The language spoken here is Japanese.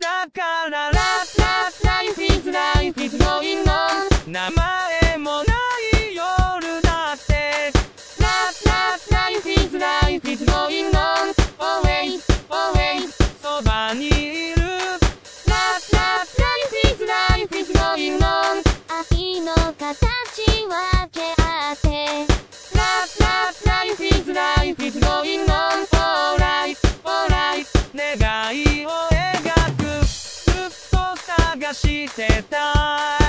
だから La la life is life is going on 名前もない夜だって La la life is life is going on Always, always そばにいる La la life is life is going on 愛の形分けあって La la life is life is going on ホーライ、ホーライ探してた